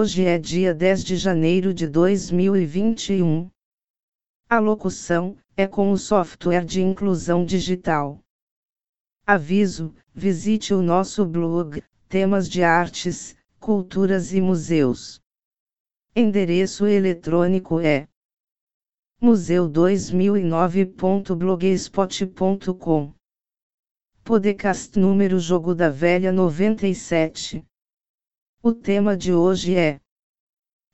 Hoje é dia 10 de janeiro de 2021. A locução é com o software de inclusão digital. Aviso: visite o nosso blog, temas de artes, culturas e museus. Endereço eletrônico é museu2009.blogspot.com. Podcast número Jogo da Velha 97. O tema de hoje é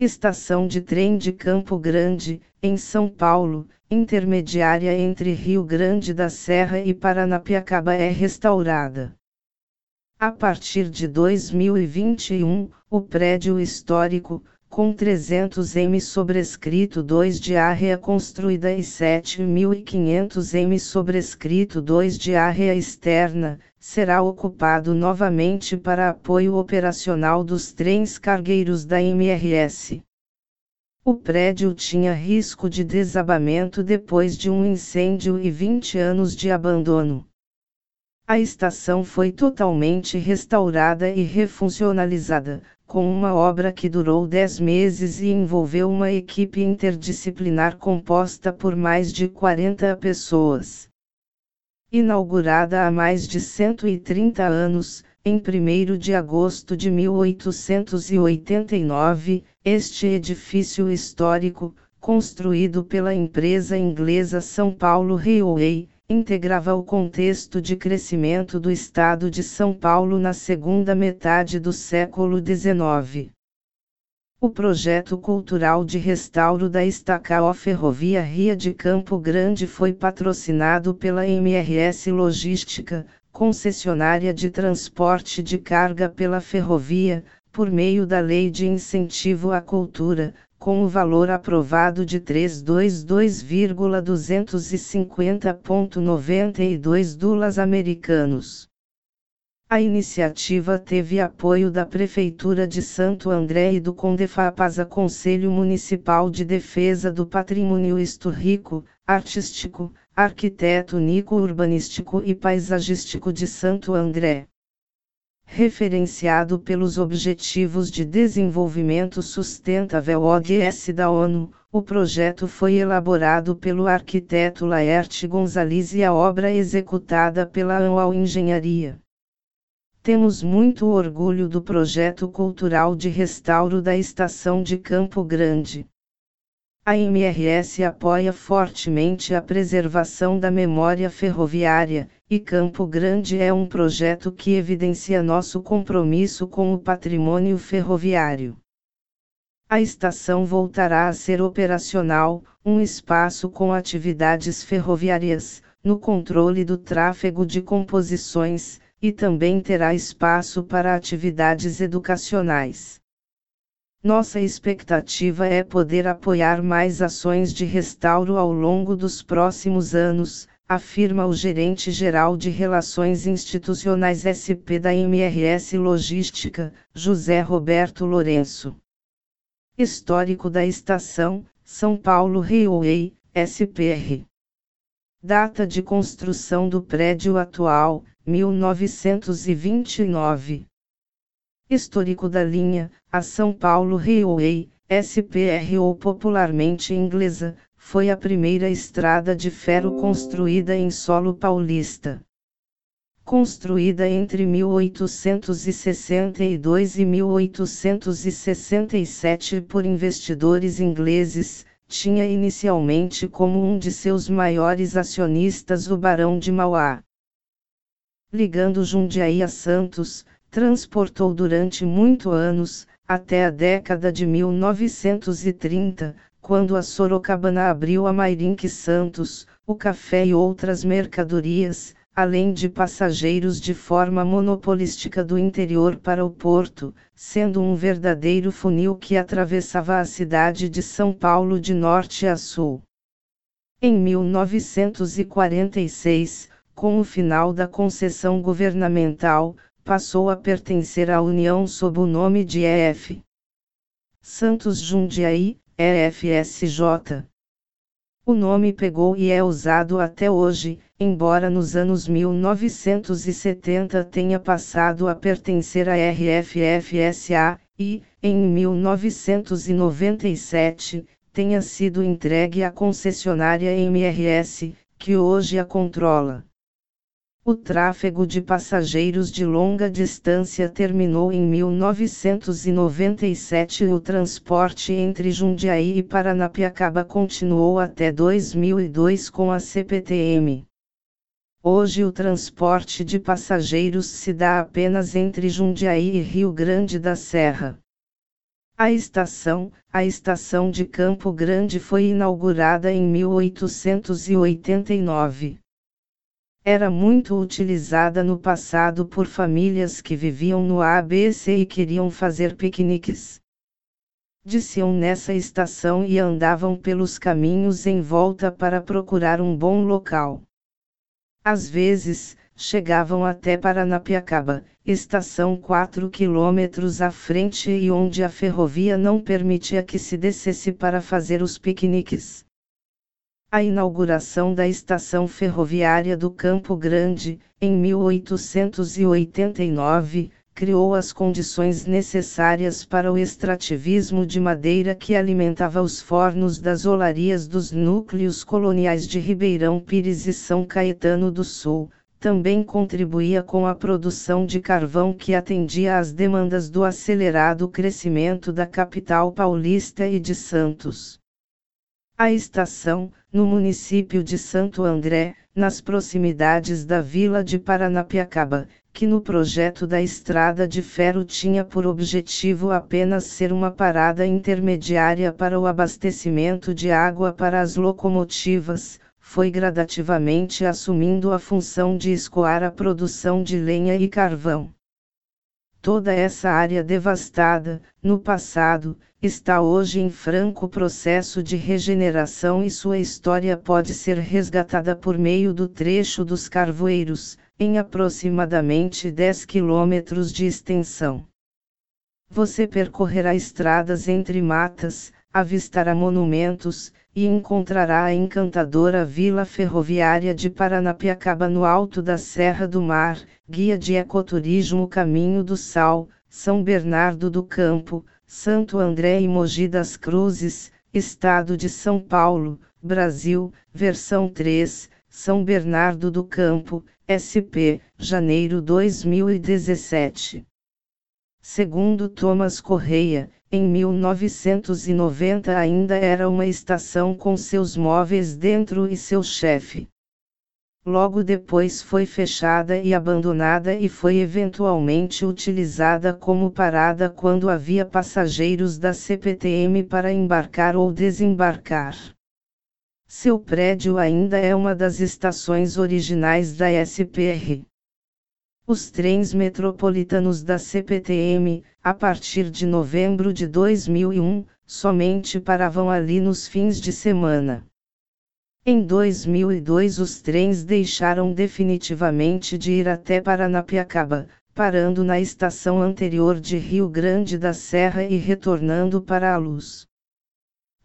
Estação de trem de Campo Grande, em São Paulo, intermediária entre Rio Grande da Serra e Paranapiacaba é restaurada. A partir de 2021, o prédio histórico, com 300 m sobrescrito 2 de área construída e 7.500 m sobrescrito 2 de área externa, será ocupado novamente para apoio operacional dos trens cargueiros da MRS. O prédio tinha risco de desabamento depois de um incêndio e 20 anos de abandono. A estação foi totalmente restaurada e refuncionalizada, com uma obra que durou 10 meses e envolveu uma equipe interdisciplinar composta por mais de 40 pessoas. Inaugurada há mais de 130 anos, em 1 de agosto de 1889, este edifício histórico, construído pela empresa inglesa São Paulo Railway, integrava o contexto de crescimento do estado de São Paulo na segunda metade do século XIX. O projeto cultural de restauro da estaca Ferrovia Ria de Campo Grande foi patrocinado pela MRS Logística, concessionária de transporte de carga pela ferrovia, por meio da Lei de Incentivo à Cultura, com o valor aprovado de 322,250,92 dólares americanos. A iniciativa teve apoio da Prefeitura de Santo André e do Condefapasa Conselho Municipal de Defesa do Patrimônio Histórico, Artístico, Arquitetônico Urbanístico e Paisagístico de Santo André referenciado pelos Objetivos de Desenvolvimento Sustentável ODS da ONU, o projeto foi elaborado pelo arquiteto Laerte Gonzalez e a obra executada pela ANUAL Engenharia. Temos muito orgulho do projeto cultural de restauro da estação de Campo Grande. A MRS apoia fortemente a preservação da memória ferroviária, e Campo Grande é um projeto que evidencia nosso compromisso com o patrimônio ferroviário. A estação voltará a ser operacional, um espaço com atividades ferroviárias, no controle do tráfego de composições, e também terá espaço para atividades educacionais. Nossa expectativa é poder apoiar mais ações de restauro ao longo dos próximos anos, afirma o gerente-geral de Relações Institucionais SP da MRS Logística, José Roberto Lourenço. Histórico da estação, São Paulo Railway, SPR. Data de construção do prédio atual, 1929. Histórico da linha, a São Paulo Railway, SPR ou popularmente inglesa, foi a primeira estrada de ferro construída em solo paulista. Construída entre 1862 e 1867 por investidores ingleses, tinha inicialmente como um de seus maiores acionistas o Barão de Mauá. Ligando Jundiaí a Santos, transportou durante muitos anos, até a década de 1930, quando a Sorocabana abriu a Mairink Santos, o café e outras mercadorias, além de passageiros de forma monopolística do interior para o porto, sendo um verdadeiro funil que atravessava a cidade de São Paulo de norte a sul. Em 1946, com o final da concessão governamental, passou a pertencer à União sob o nome de EF. Santos Jundiaí, EFSJ. O nome pegou e é usado até hoje, embora nos anos 1970 tenha passado a pertencer à RFFSA, e, em 1997, tenha sido entregue à concessionária MRS, que hoje a controla. O tráfego de passageiros de longa distância terminou em 1997 e o transporte entre Jundiaí e Paranapiacaba continuou até 2002 com a CPTM. Hoje o transporte de passageiros se dá apenas entre Jundiaí e Rio Grande da Serra. A estação, a estação de Campo Grande foi inaugurada em 1889 era muito utilizada no passado por famílias que viviam no ABC e queriam fazer piqueniques. Desciam nessa estação e andavam pelos caminhos em volta para procurar um bom local. Às vezes, chegavam até Paranapiacaba, estação 4 quilômetros à frente e onde a ferrovia não permitia que se descesse para fazer os piqueniques. A inauguração da estação ferroviária do Campo Grande, em 1889, criou as condições necessárias para o extrativismo de madeira que alimentava os fornos das olarias dos núcleos coloniais de Ribeirão Pires e São Caetano do Sul. Também contribuía com a produção de carvão que atendia às demandas do acelerado crescimento da capital paulista e de Santos. A estação, no município de Santo André, nas proximidades da vila de Paranapiacaba, que no projeto da estrada de ferro tinha por objetivo apenas ser uma parada intermediária para o abastecimento de água para as locomotivas, foi gradativamente assumindo a função de escoar a produção de lenha e carvão. Toda essa área devastada, no passado, está hoje em franco processo de regeneração e sua história pode ser resgatada por meio do trecho dos Carvoeiros, em aproximadamente 10 quilômetros de extensão. Você percorrerá estradas entre matas, avistará monumentos, e encontrará a encantadora Vila Ferroviária de Paranapiacaba no alto da Serra do Mar, guia de ecoturismo Caminho do Sal, São Bernardo do Campo, Santo André e Mogi das Cruzes, Estado de São Paulo, Brasil, versão 3, São Bernardo do Campo, SP, janeiro 2017. Segundo Thomas Correia, em 1990 ainda era uma estação com seus móveis dentro e seu chefe. Logo depois foi fechada e abandonada e foi eventualmente utilizada como parada quando havia passageiros da CPTM para embarcar ou desembarcar. Seu prédio ainda é uma das estações originais da SPR. Os trens metropolitanos da CPTM, a partir de novembro de 2001, somente paravam ali nos fins de semana. Em 2002 os trens deixaram definitivamente de ir até Paranapiacaba, parando na estação anterior de Rio Grande da Serra e retornando para a luz.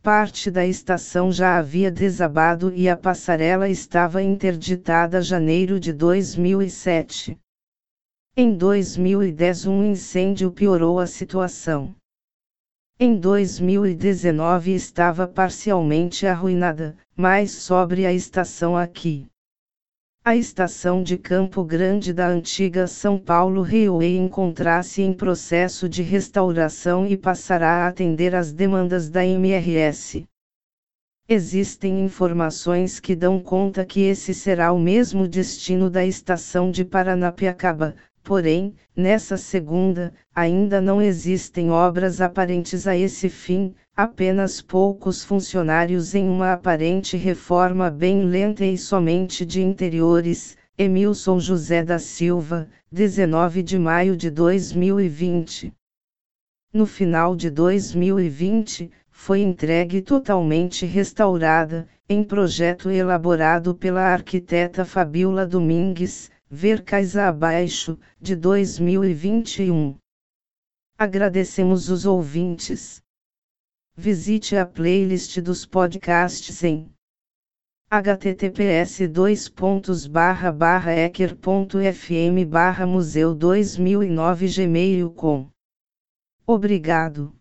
Parte da estação já havia desabado e a passarela estava interditada janeiro de 2007. Em 2010 um incêndio piorou a situação. Em 2019 estava parcialmente arruinada, mas sobre a estação aqui. A estação de Campo Grande da antiga São Paulo Railway encontra-se em processo de restauração e passará a atender às demandas da MRS. Existem informações que dão conta que esse será o mesmo destino da estação de Paranapiacaba, Porém, nessa segunda, ainda não existem obras aparentes a esse fim, apenas poucos funcionários em uma aparente reforma bem lenta e somente de interiores. Emilson José da Silva, 19 de maio de 2020. No final de 2020, foi entregue totalmente restaurada, em projeto elaborado pela arquiteta Fabiola Domingues, ver Cais abaixo, de 2021. Agradecemos os ouvintes. Visite a playlist dos podcasts em https ecker.fm museu 2009 gmail.com Obrigado.